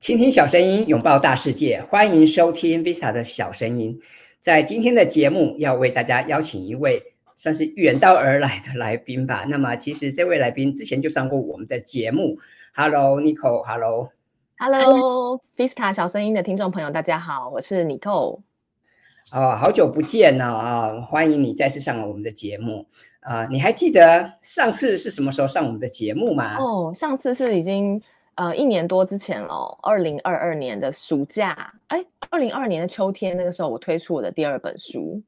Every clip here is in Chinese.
倾听小声音，拥抱大世界，欢迎收听 Vista 的小声音。在今天的节目，要为大家邀请一位算是远道而来的来宾吧。那么，其实这位来宾之前就上过我们的节目。Hello，Nicole，Hello，Hello，Vista Hello, Hello. 小声音的听众朋友，大家好，我是 Nicole。哦，好久不见了啊！欢迎你再次上了我们的节目啊，呃！你还记得上次是什么时候上我们的节目吗？哦，上次是已经。呃，一年多之前哦，二零二二年的暑假，哎，二零二二年的秋天，那个时候我推出我的第二本书。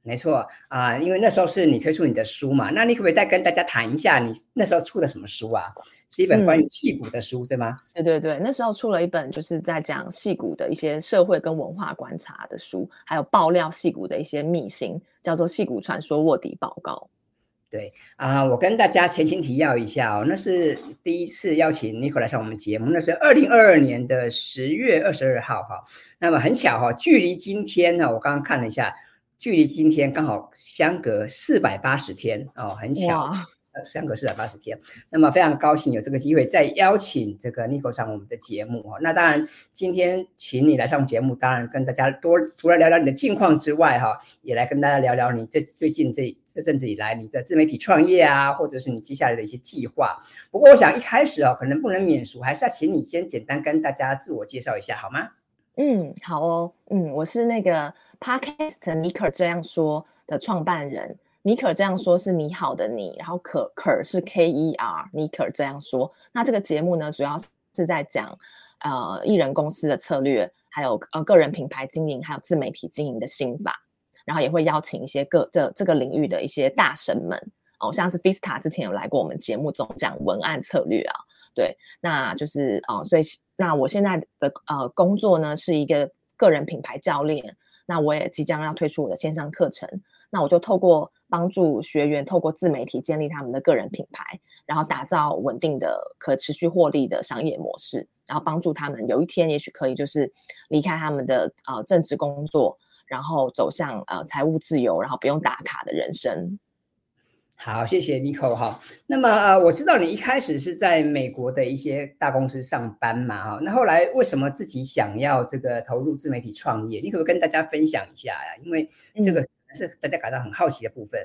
没错啊，呃，因为那时候是你推出你的书嘛，那你可不可以再跟大家谈一下，你那时候出的什么书啊？是一本关于戏骨的书，嗯，对吗？对对对，那时候出了一本就是在讲戏骨的一些社会跟文化观察的书，还有爆料戏骨的一些秘辛，叫做《戏骨传说卧底报告》。对啊、我跟大家前情提要一下哦，那是第一次邀请你过来上我们节目，那是二零二二年的十月二十二号哈。那么很巧哈，距离今天呢，我刚刚看了一下，距离今天刚好相隔四百八十天哦，很巧。呃，相隔四百八十天，那么非常高兴有这个机会再邀请这个尼克上我们的节目哈。那当然，今天请你来上节目，当然跟大家多除了聊聊你的近况之外哈，也来跟大家聊聊你这最近这这阵子以来你的自媒体创业啊，或者是你接下来的一些计划。不过我想一开始哦，可能不能免俗，还是要请你先简单跟大家自我介绍一下好吗？嗯，好哦，嗯，我是那个 Podcast Nico 这样说的创办人。尼可这样说，是你好的你，然后可可是 K E R，尼可这样说。那这个节目呢，主要是在讲呃艺人公司的策略，还有呃个人品牌经营，还有自媒体经营的心法。然后也会邀请一些各这这个领域的一些大神们哦，像是 Fista 之前有来过我们节目中讲文案策略啊，对，那就是哦、所以那我现在的呃工作呢是一个个人品牌教练，那我也即将要推出我的线上课程。那我就透过帮助学员透过自媒体建立他们的个人品牌，然后打造稳定的可持续获利的商业模式，然后帮助他们有一天也许可以就是离开他们的呃正职工作，然后走向呃财务自由，然后不用打卡的人生。好，谢谢 Nicole 哈。那么呃，我知道你一开始是在美国的一些大公司上班嘛哈，那后来为什么自己想要这个投入自媒体创业？你可不可以跟大家分享一下呀？因为这个。是大家感到很好奇的部分。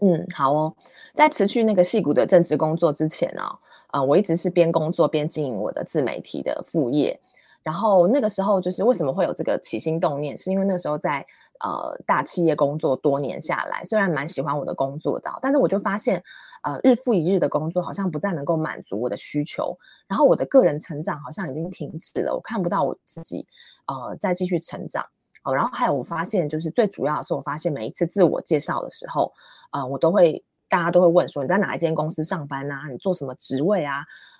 嗯，好哦。在辞去那个戏骨的正职工作之前呢、啊、我一直是边工作边经营我的自媒体的副业。然后那个时候，就是为什么会有这个起心动念，是因为那时候在呃大企业工作多年下来，虽然蛮喜欢我的工作的，但是我就发现，呃，日复一日的工作好像不再能够满足我的需求，然后我的个人成长好像已经停止了，我看不到我自己呃再继续成长。哦，然后还有我发现，就是最主要的是，我发现每一次自我介绍的时候，呃，我都会大家都会问说，你在哪一间公司上班啊？你做什么职位啊？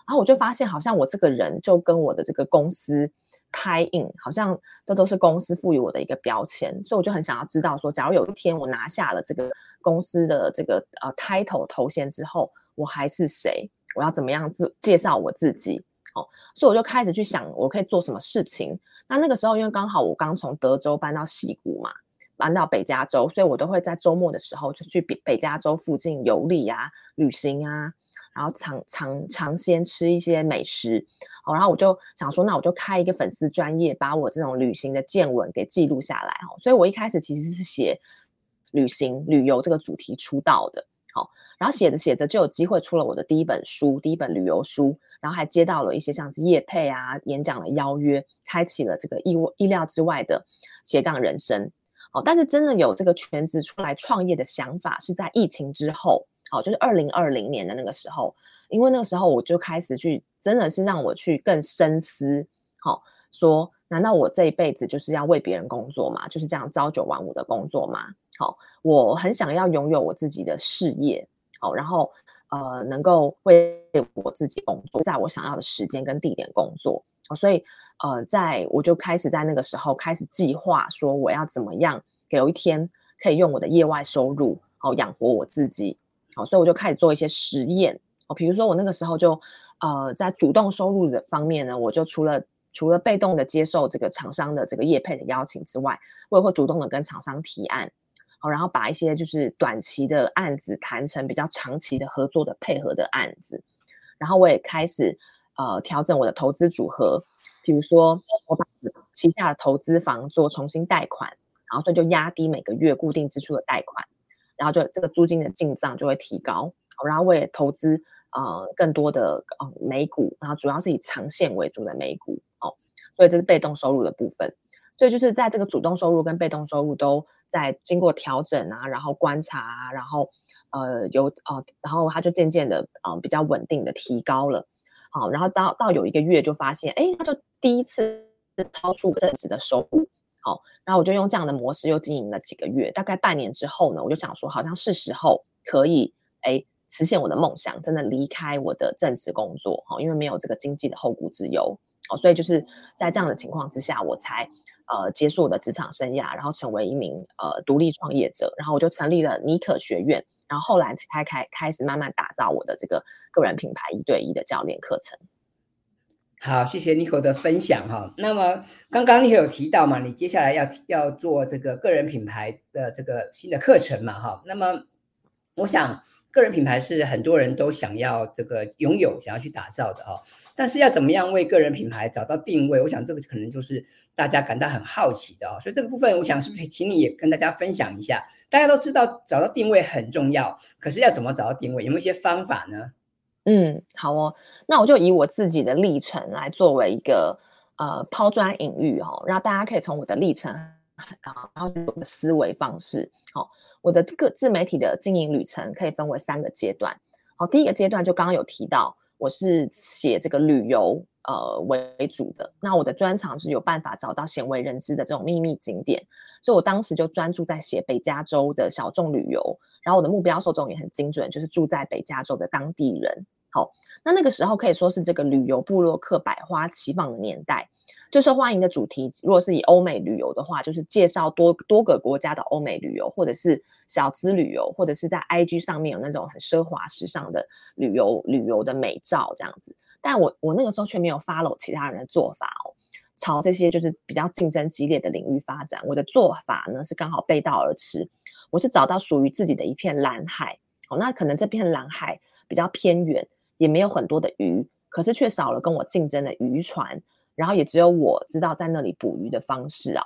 然后我就发现，好像我这个人就跟我的这个公司开印，好像这都是公司赋予我的一个标签，所以我就很想要知道说，假如有一天我拿下了这个公司的这个呃 title 头衔之后，我还是谁？我要怎么样自介绍我自己？哦，所以我就开始去想，我可以做什么事情。那那个时候，因为刚好我刚从德州搬到西谷嘛，搬到北加州，所以我都会在周末的时候就去北北加州附近游历啊、旅行啊，然后尝尝尝鲜吃一些美食。哦，然后我就想说，那我就开一个粉丝专业，把我这种旅行的见闻给记录下来。哦，所以我一开始其实是写旅行旅游这个主题出道的。好，然后写着写着就有机会出了我的第一本书，第一本旅游书。然后还接到了一些像是业配啊、演讲的邀约，开启了这个意意料之外的斜杠人生。哦，但是真的有这个全职出来创业的想法，是在疫情之后，哦，就是二零二零年的那个时候，因为那个时候我就开始去，真的是让我去更深思，好、哦，说难道我这一辈子就是要为别人工作吗？就是这样朝九晚五的工作吗？好、我很想要拥有我自己的事业。好，然后呃，能够为我自己工作，在我想要的时间跟地点工作，所以呃，在我就开始在那个时候开始计划说我要怎么样，有一天可以用我的业外收入好养活我自己，好，所以我就开始做一些实验，哦，比如说我那个时候就呃，在主动收入的方面呢，我就除了除了被动的接受这个厂商的这个业配的邀请之外，我也会主动的跟厂商提案。然后把一些就是短期的案子谈成比较长期的合作的配合的案子，然后我也开始呃调整我的投资组合，比如说我把旗下的投资房做重新贷款，然后所以就压低每个月固定支出的贷款，然后就这个租金的进账就会提高，然后我也投资呃更多的呃美股，然后主要是以长线为主的美股哦，所以这是被动收入的部分。所以就是在这个主动收入跟被动收入都在经过调整啊，然后观察啊，然后呃有呃，然后它就渐渐的啊、呃、比较稳定的提高了，好，然后到到有一个月就发现，哎，它就第一次超出正职的收入，好，然后我就用这样的模式又经营了几个月，大概半年之后呢，我就想说，好像是时候可以哎实现我的梦想，真的离开我的正职工作，哈，因为没有这个经济的后顾之忧，哦，所以就是在这样的情况之下，我才。呃，结束我的职场生涯，然后成为一名呃独立创业者，然后我就成立了妮可学院，然后后来才开开始慢慢打造我的这个个人品牌一对一的教练课程。好，谢谢妮可的分享哈。那么刚刚妮可有提到嘛，你接下来要要做这个个人品牌的这个新的课程嘛哈。那么我想。个人品牌是很多人都想要这个拥有、想要去打造的哈，但是要怎么样为个人品牌找到定位？我想这个可能就是大家感到很好奇的哦。所以这个部分，我想是不是请你也跟大家分享一下？大家都知道找到定位很重要，可是要怎么找到定位？有没有一些方法呢？嗯，好哦，那我就以我自己的历程来作为一个呃抛砖引玉哦，然后大家可以从我的历程。然后我的思维方式，好，我的个自媒体的经营旅程可以分为三个阶段。好，第一个阶段就刚刚有提到，我是写这个旅游呃为主的，那我的专长是有办法找到鲜为人知的这种秘密景点，所以我当时就专注在写北加州的小众旅游，然后我的目标受众也很精准，就是住在北加州的当地人。好，那那个时候可以说是这个旅游部落客百花齐放的年代。最受欢迎的主题，如果是以欧美旅游的话，就是介绍多多个国家的欧美旅游，或者是小资旅游，或者是在 IG 上面有那种很奢华时尚的旅游旅游的美照这样子。但我我那个时候却没有 follow 其他人的做法哦，朝这些就是比较竞争激烈的领域发展。我的做法呢是刚好背道而驰，我是找到属于自己的一片蓝海。哦，那可能这片蓝海比较偏远，也没有很多的鱼，可是却少了跟我竞争的渔船。然后也只有我知道在那里捕鱼的方式啊，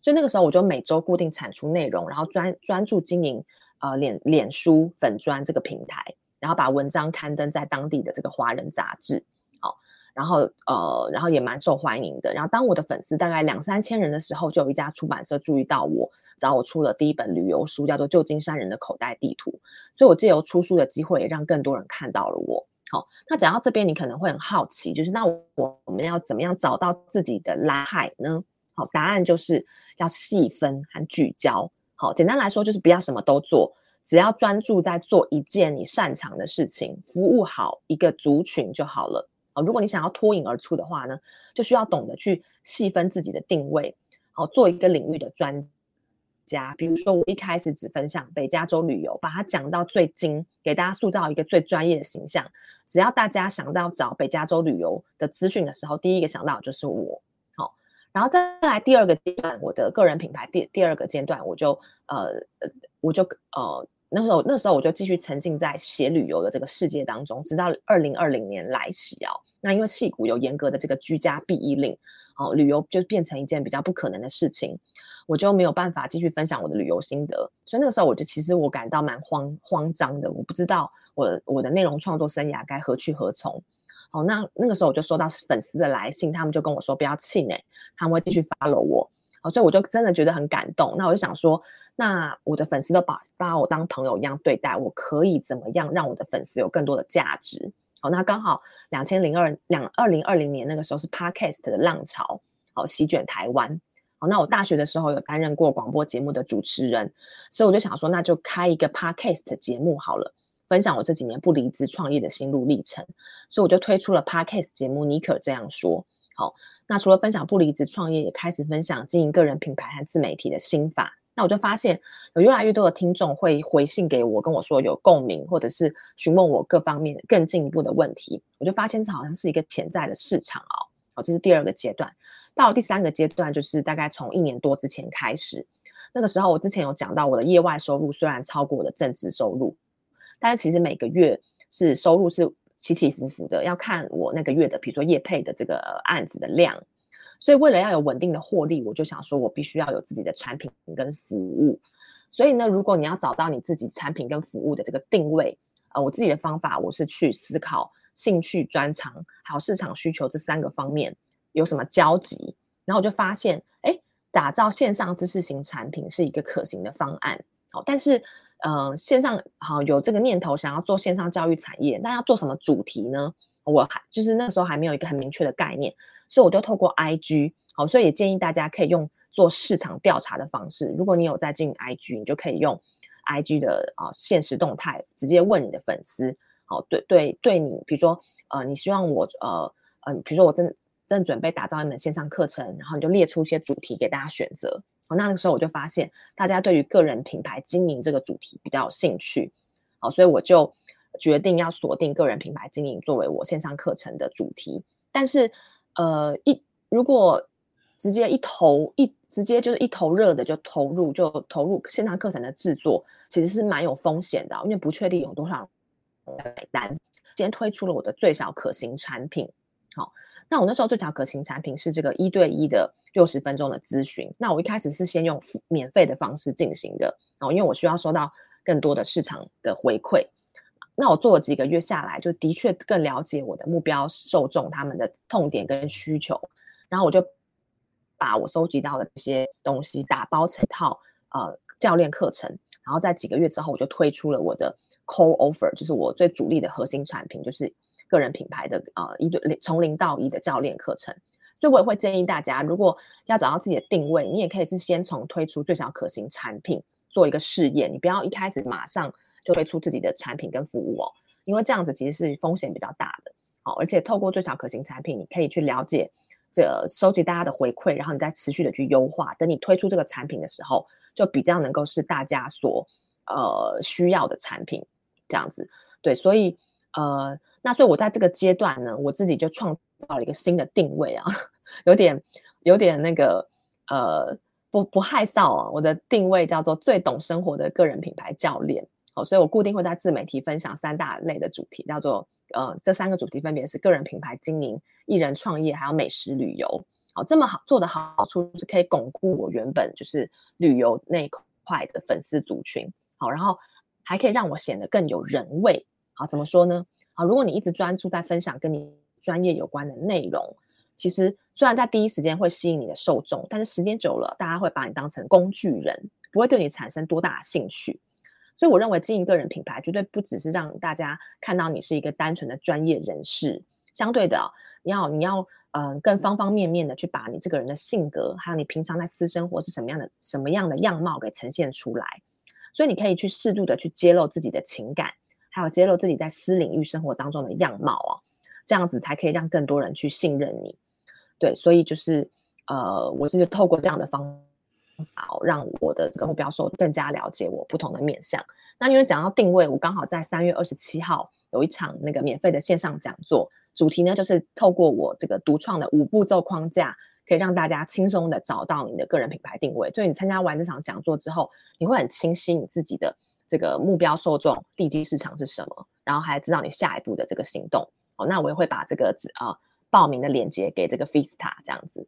所以那个时候我就每周固定产出内容，然后专专注经营呃脸脸书粉砖这个平台，然后把文章刊登在当地的这个华人杂志，好，然后呃然后也蛮受欢迎的。然后当我的粉丝大概两三千人的时候，就有一家出版社注意到我，找我出了第一本旅游书，叫做《旧金山人的口袋地图》，所以我借由出书的机会，也让更多人看到了我。好，那讲到这边，你可能会很好奇，就是那我我们要怎么样找到自己的蓝海呢？好，答案就是要细分和聚焦。好，简单来说就是不要什么都做，只要专注在做一件你擅长的事情，服务好一个族群就好了。如果你想要脱颖而出的话呢，就需要懂得去细分自己的定位，好，做一个领域的专。家，比如说我一开始只分享北加州旅游，把它讲到最精，给大家塑造一个最专业的形象。只要大家想到找北加州旅游的资讯的时候，第一个想到就是我。好，然后再来第二个阶段，我的个人品牌第第二个阶段，我就呃我就呃那时候那时候我就继续沉浸在写旅游的这个世界当中，直到二零二零年来袭哦。那因为矽谷有严格的这个居家避疫令，哦，旅游就变成一件比较不可能的事情。我就没有办法继续分享我的旅游心得，所以那个时候我就其实我感到蛮慌慌张的，我不知道我的我的内容创作生涯该何去何从。好，那那个时候我就收到粉丝的来信，他们就跟我说不要气馁，他们会继续 follow 我。好，所以我就真的觉得很感动。那我就想说，那我的粉丝都把把我当朋友一样对待，我可以怎么样让我的粉丝有更多的价值？好，那刚好两千零二两二零二零年那个时候是 Podcast 的浪潮，好席卷台湾。好，那我大学的时候有担任过广播节目的主持人，所以我就想说，那就开一个 podcast 节目好了，分享我这几年不离职创业的心路历程。所以我就推出了 podcast 节目《尼可这样说》。好，那除了分享不离职创业，也开始分享经营个人品牌和自媒体的心法。那我就发现有越来越多的听众会回信给我，跟我说有共鸣，或者是询问我各方面更进一步的问题。我就发现这好像是一个潜在的市场哦。好，这是第二个阶段。到第三个阶段，就是大概从一年多之前开始，那个时候我之前有讲到，我的业外收入虽然超过我的正职收入，但是其实每个月是收入是起起伏伏的，要看我那个月的，比如说业配的这个案子的量，所以为了要有稳定的获利，我就想说我必须要有自己的产品跟服务。所以呢，如果你要找到你自己产品跟服务的这个定位，呃，我自己的方法我是去思考兴趣、专长还有市场需求这三个方面有什么交集，然后我就发现，哎，打造线上知识型产品是一个可行的方案。好，但是，呃，线上好有这个念头想要做线上教育产业，那要做什么主题呢？我还就是那时候还没有一个很明确的概念，所以我就透过 IG，好，所以也建议大家可以用做市场调查的方式。如果你有在经营 IG，你就可以用 IG 的啊现实动态直接问你的粉丝，好，对对对你，比如说呃，你希望我呃嗯、呃，比如说我正正准备打造一门线上课程，然后你就列出一些主题给大家选择。好，那个时候我就发现大家对于个人品牌经营这个主题比较有兴趣，好，所以我就。决定要锁定个人品牌经营作为我线上课程的主题，但是，呃，一如果直接一头一直接就是一头热的就投入就投入线上课程的制作，其实是蛮有风险的，因为不确定有多少人买单。今天推出了我的最小可行产品，好，那我那时候最小可行产品是这个一对一的六十分钟的咨询。那我一开始是先用免费的方式进行的，然哦，因为我需要收到更多的市场的回馈。那我做了几个月下来，就的确更了解我的目标受众他们的痛点跟需求，然后我就把我收集到的这些东西打包成一套呃教练课程，然后在几个月之后，我就推出了我的 core offer，就是我最主力的核心产品，就是个人品牌的呃一对从零到一的教练课程。所以我也会建议大家，如果要找到自己的定位，你也可以是先从推出最小可行产品做一个试验，你不要一开始马上。就推出自己的产品跟服务哦，因为这样子其实是风险比较大的，好，而且透过最小可行产品，你可以去了解这收集大家的回馈，然后你再持续的去优化。等你推出这个产品的时候，就比较能够是大家所呃需要的产品，这样子。对，所以呃，那所以我在这个阶段呢，我自己就创造了一个新的定位啊，有点有点那个呃不不害臊啊，我的定位叫做最懂生活的个人品牌教练。所以我固定会在自媒体分享三大类的主题，叫做呃，这三个主题分别是个人品牌经营、艺人创业，还有美食旅游。好，这么好做的好处是可以巩固我原本就是旅游那一块的粉丝族群。好，然后还可以让我显得更有人味。好，怎么说呢？好，如果你一直专注在分享跟你专业有关的内容，其实虽然在第一时间会吸引你的受众，但是时间久了，大家会把你当成工具人，不会对你产生多大的兴趣。所以我认为经营个人品牌绝对不只是让大家看到你是一个单纯的专业人士，相对的，你要你要嗯、更方方面面的去把你这个人的性格，还有你平常在私生活是什么样的什么样的样貌给呈现出来。所以你可以去适度的去揭露自己的情感，还有揭露自己在私领域生活当中的样貌哦，这样子才可以让更多人去信任你。对，所以就是呃，我是透过这样的方。好，让我的这个目标受众更加了解我不同的面向。那因为讲到定位，我刚好在三月二十七号有一场那个免费的线上讲座，主题呢就是透过我这个独创的五步骤框架，可以让大家轻松的找到你的个人品牌定位。所以你参加完这场讲座之后，你会很清晰你自己的这个目标受众、地基市场是什么，然后还知道你下一步的这个行动。哦，那我也会把这个呃报名的链接给这个 Fista 这样子。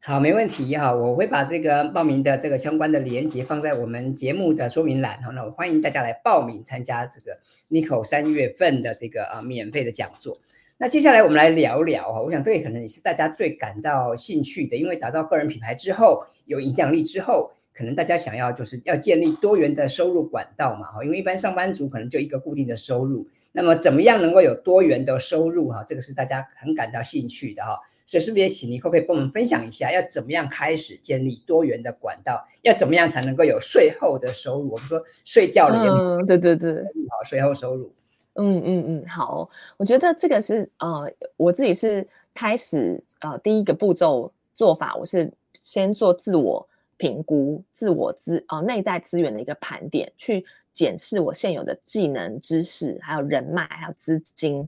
好，没问题哈，我会把这个报名的这个相关的链接放在我们节目的说明栏哈。那我欢迎大家来报名参加这个 Nico 三月份的这个啊免费的讲座。那接下来我们来聊聊哈，我想这个可能也是大家最感到兴趣的，因为打造个人品牌之后，有影响力之后，可能大家想要就是要建立多元的收入管道嘛哈。因为一般上班族可能就一个固定的收入，那么怎么样能够有多元的收入哈？这个是大家很感到兴趣的哈。所以是不是也请尼可不可以帮我们分享一下，要怎么样开始建立多元的管道？要怎么样才能够有税后的收入？我们说睡觉了也嗯，对对对，好，税后收入。嗯嗯嗯，好，我觉得这个是呃，我自己是开始呃第一个步骤做法，我是先做自我评估、自我资呃内在资源的一个盘点，去检视我现有的技能、知识，还有人脉，还有资金。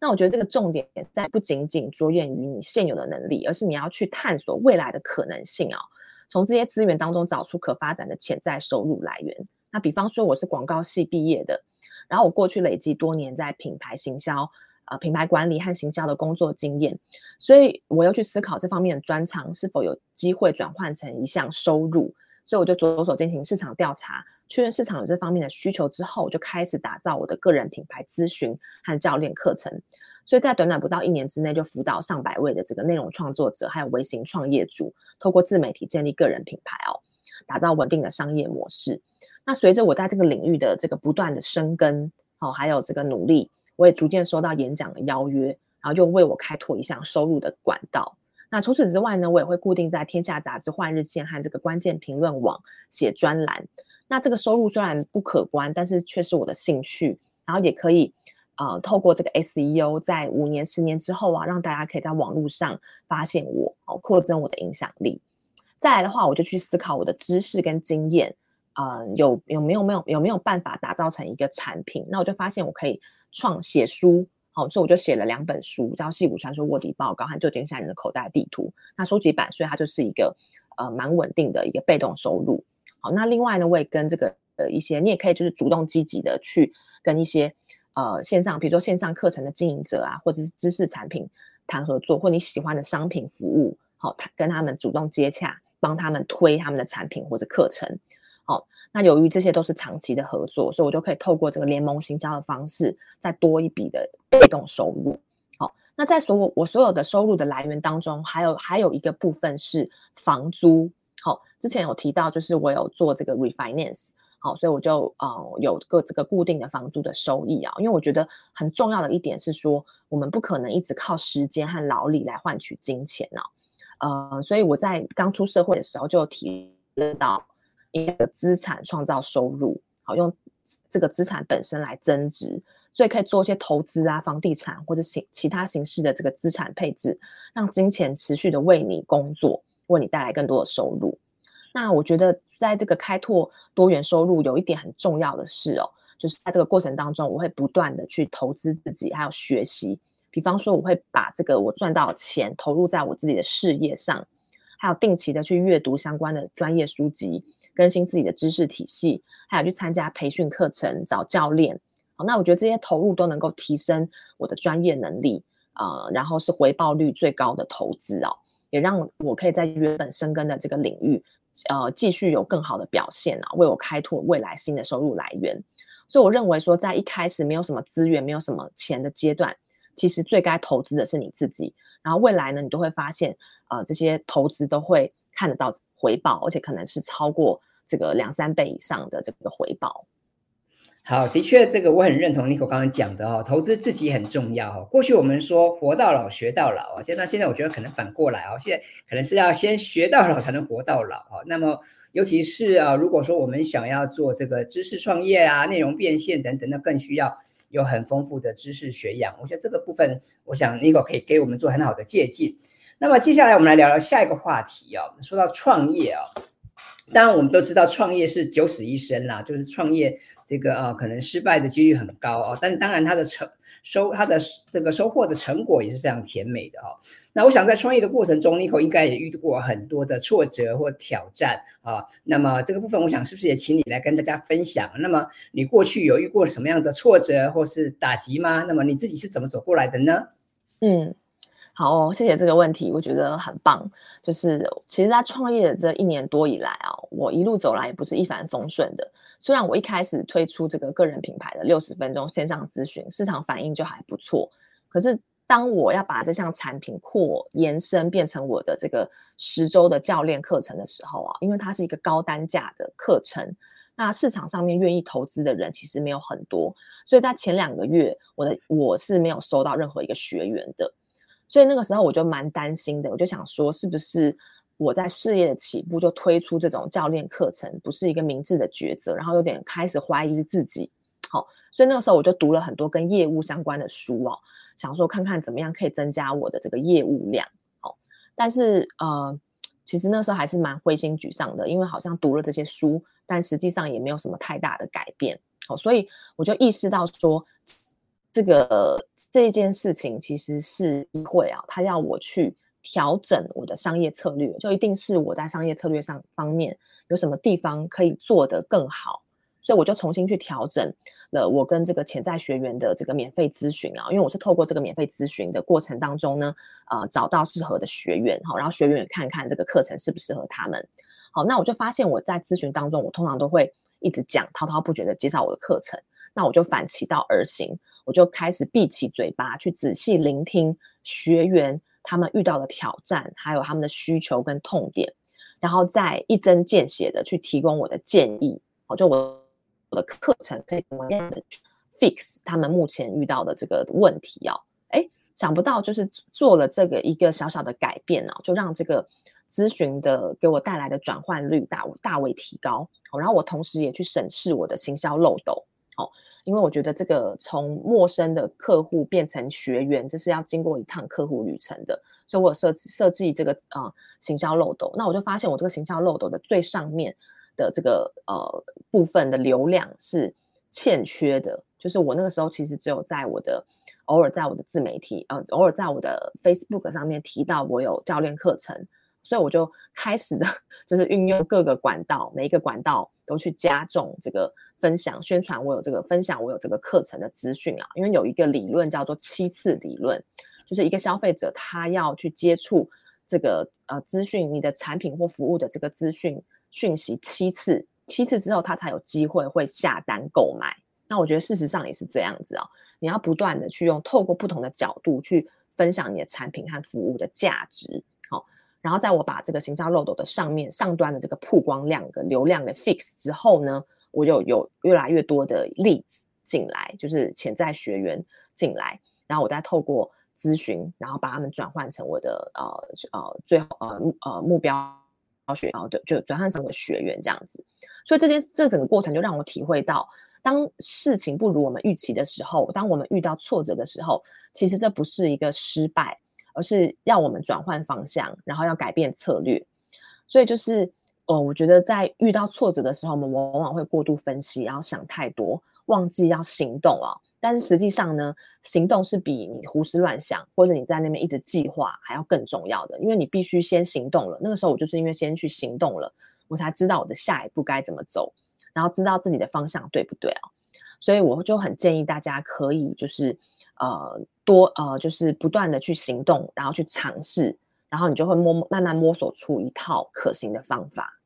那我觉得这个重点在不仅仅着眼于你现有的能力，而是你要去探索未来的可能性啊、哦，从这些资源当中找出可发展的潜在收入来源。那比方说我是广告系毕业的，然后我过去累积多年在品牌行销呃品牌管理和行销的工作经验，所以我又去思考这方面的专长是否有机会转换成一项收入，所以我就着手进行市场调查，确认市场有这方面的需求之后，我就开始打造我的个人品牌咨询和教练课程。所以在短短不到一年之内，就辅导上百位的这个内容创作者，还有微型创业主，透过自媒体建立个人品牌哦，打造稳定的商业模式。那随着我在这个领域的这个不断的深耕，哦，还有这个努力，我也逐渐收到演讲的邀约，然后又为我开拓一项收入的管道。那除此之外呢，我也会固定在《天下杂志》、《换日线》和这个关键评论网写专栏。那这个收入虽然不可观，但是却是我的兴趣，然后也可以。呃，透过这个 SEO，在五年、十年之后啊，让大家可以在网络上发现我，哦，扩增我的影响力。再来的话，我就去思考我的知识跟经验，呃，有有没有没有有没有办法打造成一个产品？那我就发现我可以创写书，好，所以我就写了两本书，叫《矽谷传说卧底报告》和《旧天下人的口袋地图》。那书籍版，所以它就是一个呃蛮稳定的一个被动收入。好，那另外呢，我也跟这个呃一些，你也可以就是主动积极的去跟一些。呃，线上比如说线上课程的经营者啊，或者是知识产品谈合作，或你喜欢的商品服务，好、哦，跟他们主动接洽，帮他们推他们的产品或者课程，好、那由于这些都是长期的合作，所以我就可以透过这个联盟行销的方式，再多一笔的被动收入。好、那在所有我所有的收入的来源当中，还有还有一个部分是房租。好、之前有提到，就是我有做这个 refinance。好，所以我就呃有个这个固定的房租的收益啊，因为我觉得很重要的一点是说，我们不可能一直靠时间和劳力来换取金钱啊，呃，所以我在刚出社会的时候就提到一个资产创造收入，好，用这个资产本身来增值，所以可以做一些投资啊，房地产或者形其他形式的这个资产配置，让金钱持续的为你工作，为你带来更多的收入。那我觉得，在这个开拓多元收入，有一点很重要的是哦，就是在这个过程当中，我会不断的去投资自己，还有学习。比方说，我会把这个我赚到的钱投入在我自己的事业上，还有定期的去阅读相关的专业书籍，更新自己的知识体系，还有去参加培训课程，找教练。好，那我觉得这些投入都能够提升我的专业能力，呃，然后是回报率最高的投资哦，也让我可以在原本深耕的这个领域。呃，继续有更好的表现啊，为我开拓未来新的收入来源。所以我认为说，在一开始没有什么资源、没有什么钱的阶段，其实最该投资的是你自己。然后未来呢，你都会发现，呃，这些投资都会看得到回报，而且可能是超过这个两三倍以上的这个回报。好，的确，这个我很认同 Nico 刚刚讲的哦，投资自己很重要哦。过去我们说活到老学到老啊，现在现在我觉得可能反过来哦，现在可能是要先学到老才能活到老啊。那么尤其是啊，如果说我们想要做这个知识创业啊、内容变现等等，那更需要有很丰富的知识学养。我觉得这个部分，我想 Nico 可以给我们做很好的借鉴。那么接下来我们来聊聊下一个话题哦，说到创业哦，当然我们都知道创业是九死一生啦，就是创业。这个啊，可能失败的几率很高哦，但当然它的成收，它的这个收获的成果也是非常甜美的哦。那我想在创业的过程中，Nico 应该也遇到过很多的挫折或挑战啊。那么这个部分，我想是不是也请你来跟大家分享？那么你过去有遇过什么样的挫折或是打击吗？那么你自己是怎么走过来的呢？嗯。好哦，谢谢这个问题，我觉得很棒。就是其实，在创业的这一年多以来啊，我一路走来也不是一帆风顺的。虽然我一开始推出这个个人品牌的六十分钟线上咨询，市场反应就还不错。可是，当我要把这项产品扩延伸变成我的这个十周的教练课程的时候啊，因为它是一个高单价的课程，那市场上面愿意投资的人其实没有很多，所以在前两个月，我的我是没有收到任何一个学员的。所以那个时候我就蛮担心的，我就想说，是不是我在事业的起步就推出这种教练课程，不是一个明智的抉择，然后有点开始怀疑自己。好，所以那个时候我就读了很多跟业务相关的书哦，想说看看怎么样可以增加我的这个业务量。好，但是呃，其实那时候还是蛮灰心沮丧的，因为好像读了这些书，但实际上也没有什么太大的改变。好，所以我就意识到说。这个这件事情其实是机会啊，他要我去调整我的商业策略，就一定是我在商业策略上方面有什么地方可以做得更好，所以我就重新去调整了我跟这个潜在学员的这个免费咨询啊，因为我是透过这个免费咨询的过程当中呢，呃，找到适合的学员，好，然后学员也看看这个课程适不适合他们，好，那我就发现我在咨询当中，我通常都会一直讲滔滔不绝的介绍我的课程，那我就反其道而行，我就开始闭起嘴巴去仔细聆听学员他们遇到的挑战，还有他们的需求跟痛点，然后再一针见血的去提供我的建议，好，就我。我的课程可以怎么样的 fix 他们目前遇到的这个问题哦？哎，想不到就是做了这个一个小小的改变哦，就让这个咨询的给我带来的转换率大大为提高。然后我同时也去审视我的行销漏斗哦，因为我觉得这个从陌生的客户变成学员，这是要经过一趟客户旅程的，所以我有设置设计这个呃行销漏斗。那我就发现我这个行销漏斗的最上面。的这个呃部分的流量是欠缺的，就是我那个时候其实只有在我的偶尔在我的自媒体呃偶尔在我的 Facebook 上面提到我有教练课程，所以我就开始的 就是运用各个管道，每一个管道都去加重这个分享宣传，我有这个分享我有这个课程的资讯啊，因为有一个理论叫做七次理论，就是一个消费者他要去接触这个呃资讯，你的产品或服务的这个资讯。讯息七次，七次之后他才有机会会下单购买。那我觉得事实上也是这样子哦，你要不断的去用透过不同的角度去分享你的产品和服务的价值，好，然后在我把这个行销漏斗的上面上端的这个曝光量跟流量的 fix 之后呢，我就有越来越多的 leads 进来，就是潜在学员进来，然后我再透过咨询，然后把他们转换成我的呃呃最后呃呃目标。学啊，对，就转换成我的学员这样子，所以这件这整个过程就让我体会到，当事情不如我们预期的时候，当我们遇到挫折的时候，其实这不是一个失败，而是要我们转换方向，然后要改变策略。所以就是，呃，我觉得在遇到挫折的时候，我们往往会过度分析，然后想太多，忘记要行动啊。但是实际上呢，行动是比你胡思乱想或者你在那边一直计划还要更重要的，因为你必须先行动了。那个时候我就是因为先去行动了，我才知道我的下一步该怎么走，然后知道自己的方向对不对啊？所以我就很建议大家可以就是呃多呃就是不断的去行动，然后去尝试，然后你就会摸慢慢摸索出一套可行的方法。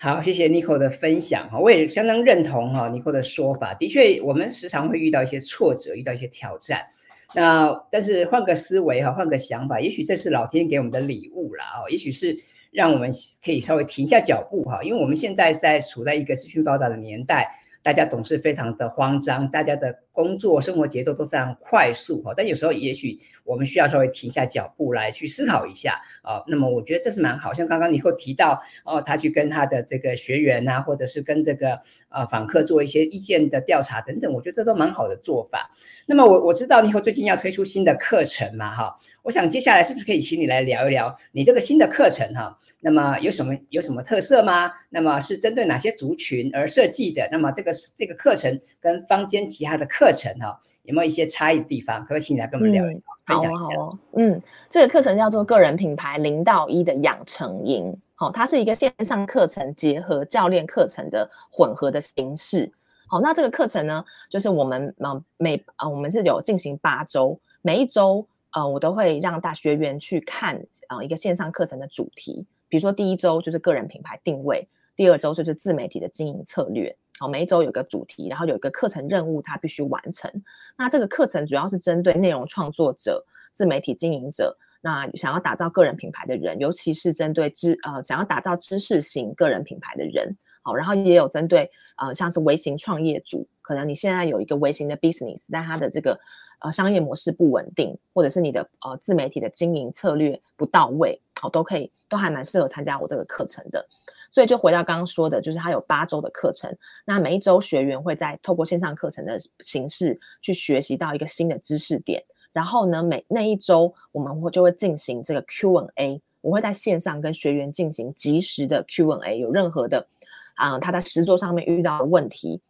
好，谢谢 n i c o 的分享哈，我也相当认同哈 n i c o 的说法。的确，我们时常会遇到一些挫折，遇到一些挑战。那但是换个思维哈，换个想法，也许这是老天给我们的礼物啦哦，也许是让我们可以稍微停下脚步哈，因为我们现在在处在一个资讯爆炸的年代，大家总是非常的慌张，大家的工作生活节奏都非常快速哈，但有时候也许。我们需要稍微停下脚步来去思考一下啊，那么我觉得这是蛮好，像刚刚你会提到哦，他去跟他的这个学员呐、啊，或者是跟这个呃访客做一些意见的调查等等，我觉得这都蛮好的做法。那么我我知道你以后最近要推出新的课程嘛哈，我想接下来是不是可以请你来聊一聊你这个新的课程哈？那么有什么有什么特色吗？那么是针对哪些族群而设计的？那么这个这个课程跟坊间其他的课程哈？有没有一些差异的地方？可不可以请你来跟我们聊一聊，嗯、分享一下？好哦，嗯，这个课程叫做个人品牌零到一的养成营，好、哦，它是一个线上课程结合教练课程的混合的形式。好、哦，那这个课程呢，就是我们呃每啊、呃、我们是有进行八周，每一周呃我都会让大学员去看啊、呃、一个线上课程的主题，比如说第一周就是个人品牌定位，第二周就是自媒体的经营策略。好，每一周有个主题，然后有一个课程任务，它必须完成。那这个课程主要是针对内容创作者、自媒体经营者，那想要打造个人品牌的人，尤其是针对知呃想要打造知识型个人品牌的人。好，然后也有针对呃像是微型创业主，可能你现在有一个微型的 business，但它的这个呃商业模式不稳定，或者是你的呃自媒体的经营策略不到位，好，都可以都还蛮适合参加我这个课程的。所以就回到刚刚说的，就是它有八周的课程，那每一周学员会在透过线上课程的形式去学习到一个新的知识点，然后呢，每那一周我们会就会进行这个 Q&A，我会在线上跟学员进行及时的 Q&A，有任何的啊、他在实作上面遇到的问题，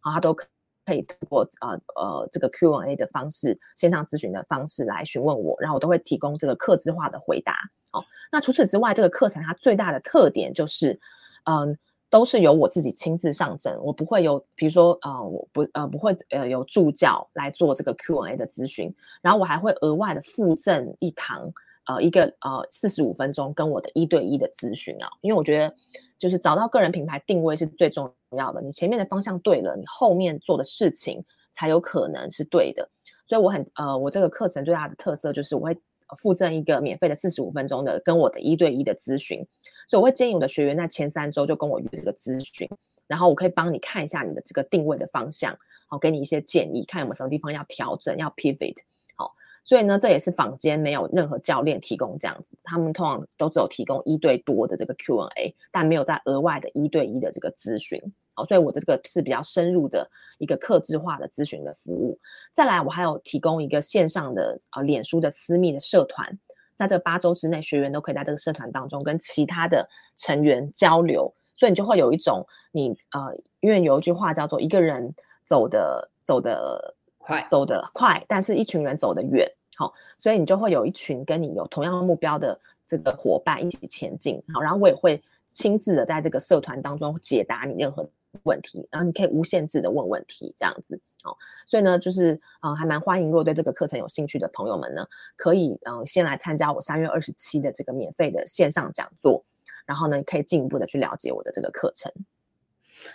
啊他都可可以通过呃呃这个 Q&A 的方式，线上咨询的方式来询问我，然后我都会提供这个客制化的回答。哦那除此之外，这个课程它最大的特点就是，嗯，都是由我自己亲自上阵，我不会有，比如说，呃，我不，呃，不会，呃，有助教来做这个 Q&A 的咨询，然后我还会额外的附赠一堂，呃，一个呃四十五分钟跟我的一对一的咨询啊，因为我觉得就是找到个人品牌定位是最重要的，你前面的方向对了，你后面做的事情才有可能是对的，所以我很，呃，我这个课程最大的特色就是我会。附赠一个免费的四十五分钟的跟我的一对一的咨询，所以我会建议我的学员在前三周就跟我约这个咨询，然后我可以帮你看一下你的这个定位的方向，好，给你一些建议，看有没有什么地方要调整，要 pivot，好，所以呢，这也是坊间没有任何教练提供这样子，他们通常都只有提供一对多的这个 Q&A，但没有在额外的一对一的这个咨询。好，所以我的这个是比较深入的一个客制化的咨询的服务。再来，我还有提供一个线上的呃脸书的私密的社团，在这八周之内，学员都可以在这个社团当中跟其他的成员交流，所以你就会有一种你呃，因为有一句话叫做一个人走的走的快，走的快，但是一群人走得远。好，所以你就会有一群跟你有同样目标的这个伙伴一起前进。好，然后我也会亲自的在这个社团当中解答你任何问题，然后你可以无限制的问问题，这样子哦。所以呢，就是嗯、呃，还蛮欢迎，如果对这个课程有兴趣的朋友们呢，可以嗯、先来参加我三月二十七的这个免费的线上讲座，然后呢，可以进一步的去了解我的这个课程。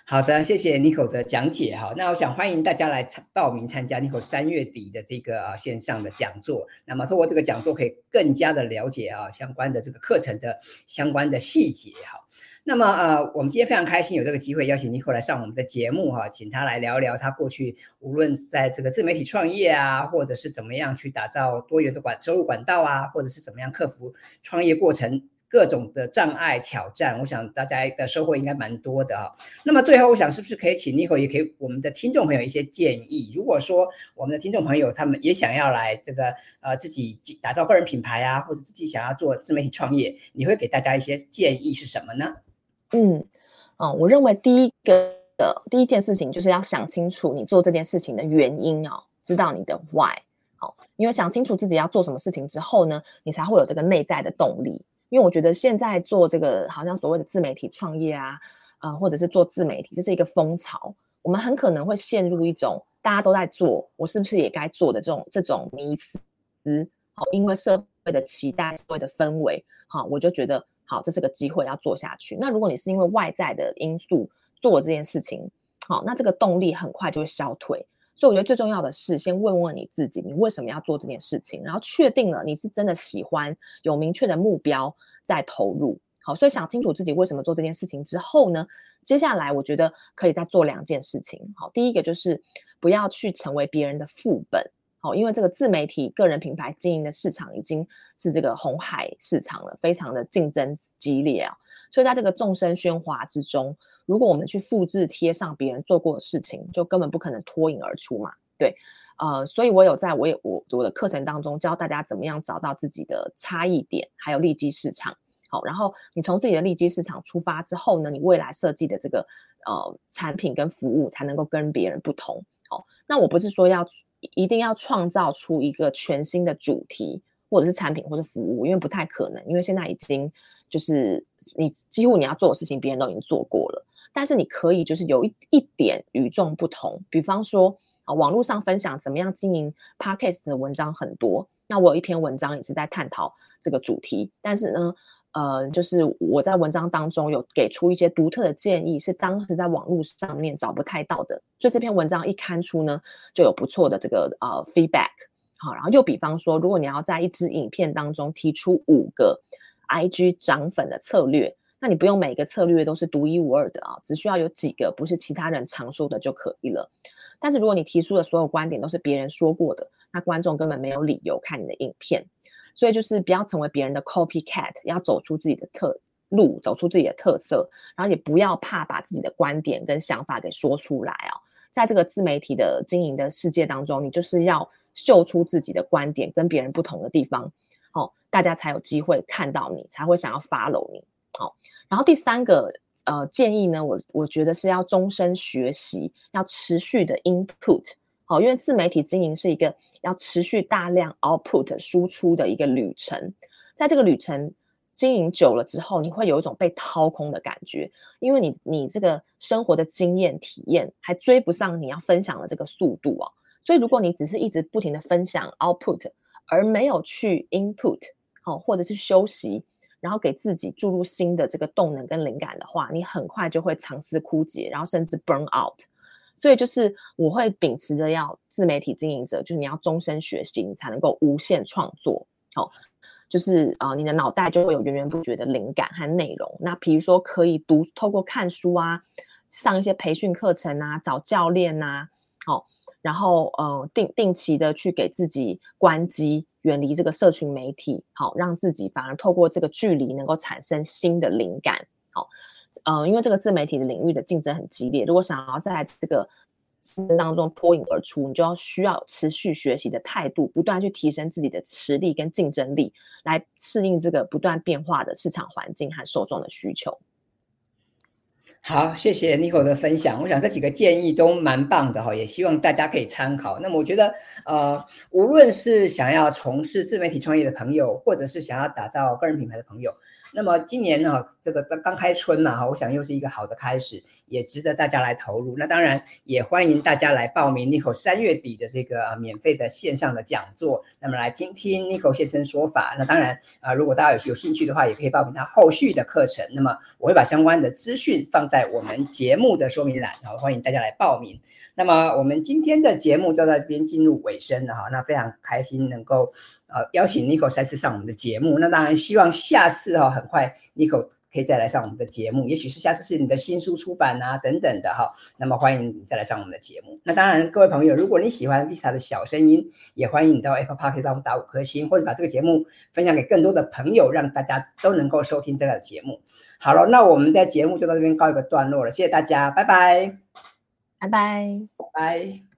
好的，谢谢 n i c o 的讲解哈。那我想欢迎大家来参报名参加 n i c o 三月底的这个啊线上的讲座。那么通过这个讲座，可以更加的了解啊相关的这个课程的相关的细节哈。那么呃，我们今天非常开心有这个机会邀请 Nico 来上我们的节目哈，请他来聊聊他过去无论在这个自媒体创业啊，或者是怎么样去打造多元的管收入管道啊，或者是怎么样克服创业过程各种的障碍挑战。我想大家的收获应该蛮多的哈。那么最后，我想是不是可以请 Nico 也给我们的听众朋友一些建议？如果说我们的听众朋友他们也想要来这个呃自己打造个人品牌啊，或者自己想要做自媒体创业，你会给大家一些建议是什么呢？嗯，哦，我认为第一个的第一件事情就是要想清楚你做这件事情的原因哦，知道你的 why，好，因为想清楚自己要做什么事情之后呢，你才会有这个内在的动力。因为我觉得现在做这个好像所谓的自媒体创业啊，呃，或者是做自媒体，这是一个风潮，我们很可能会陷入一种大家都在做，我是不是也该做的这种这种迷思，好，因为社会的期待、社会的氛围，好，我就觉得。好，这是个机会要做下去。那如果你是因为外在的因素做这件事情，好，那这个动力很快就会消退。所以我觉得最重要的是先问问你自己，你为什么要做这件事情？然后确定了你是真的喜欢，有明确的目标再投入。好，所以想清楚自己为什么做这件事情之后呢，接下来我觉得可以再做两件事情。好，第一个就是不要去成为别人的副本。好，因为这个自媒体个人品牌经营的市场已经是这个红海市场了，非常的竞争激烈啊。所以在这个众声喧哗之中，如果我们去复制贴上别人做过的事情，就根本不可能脱颖而出嘛。对，呃，所以我有在我也我我的课程当中教大家怎么样找到自己的差异点，还有利基市场。好，然后你从自己的利基市场出发之后呢，你未来设计的这个呃产品跟服务才能够跟别人不同。好，那我不是说要。一定要创造出一个全新的主题，或者是产品，或者服务，因为不太可能，因为现在已经就是你几乎你要做的事情，别人都已经做过了。但是你可以就是有一一点与众不同，比方说啊，网络上分享怎么样经营 Podcast 的文章很多，那我有一篇文章也是在探讨这个主题，但是呢。呃，就是我在文章当中有给出一些独特的建议，是当时在网络上面找不太到的，所以这篇文章一刊出呢，就有不错的这个呃 feedback。好，然后又比方说，如果你要在一支影片当中提出五个 IG 涨粉的策略，那你不用每个策略都是独一无二的啊，只需要有几个不是其他人常说的就可以了。但是如果你提出的所有观点都是别人说过的，那观众根本没有理由看你的影片。所以就是不要成为别人的 copycat，要走出自己的特路，走出自己的特色，然后也不要怕把自己的观点跟想法给说出来哦。在这个自媒体的经营的世界当中，你就是要秀出自己的观点跟别人不同的地方，哦，大家才有机会看到你，才会想要 follow 你。哦，然后第三个呃建议呢，我我觉得是要终身学习，要持续的 input。好，因为自媒体经营是一个要持续大量 output 输出的一个旅程，在这个旅程经营久了之后，你会有一种被掏空的感觉，因为你你这个生活的经验体验还追不上你要分享的这个速度哦。所以如果你只是一直不停的分享 output，而没有去 input，好，或者是休息，然后给自己注入新的这个动能跟灵感的话，你很快就会长思枯竭，然后甚至 burn out。所以就是我会秉持着要自媒体经营者，就是你要终身学习，你才能够无限创作，好。就是啊、你的脑袋就会有源源不绝的灵感和内容。那比如说，可以读，透过看书啊，上一些培训课程啊，找教练呐、啊，好、然后呃，定定期的去给自己关机，远离这个社群媒体，好、让自己反而透过这个距离能够产生新的灵感。好、呃，因为这个自媒体的领域的竞争很激烈，如果想要在这个当中脱颖而出，你就要需要持续学习的态度，不断去提升自己的实力跟竞争力，来适应这个不断变化的市场环境和受众的需求。好，谢谢 Nico 的分享。我想这几个建议都蛮棒的哈，也希望大家可以参考。那么我觉得，呃，无论是想要从事自媒体创业的朋友，或者是想要打造个人品牌的朋友。那么今年呢，这个刚刚开春嘛，哈，我想又是一个好的开始，也值得大家来投入。那当然也欢迎大家来报名 Nico 三月底的这个免费的线上的讲座，那么来听听 n i c o 先生说法。那当然啊，如果大家有有兴趣的话，也可以报名他后续的课程。那么我会把相关的资讯放在我们节目的说明栏，好，欢迎大家来报名。那么我们今天的节目就到这边进入尾声了哈，那非常开心能够。呃，邀请 Nico 再次上我们的节目，那当然希望下次哈、哦，很快 Nico 可以再来上我们的节目，也许是下次是你的新书出版啊等等的哈，那么欢迎你再来上我们的节目。那当然，各位朋友，如果你喜欢 Vista 的小声音，也欢迎你到 Apple Podcast 帮我们打五颗星，或者把这个节目分享给更多的朋友，让大家都能够收听这个节目。好了，那我们的节目就到这边告一个段落了，谢谢大家，拜拜，拜拜，拜。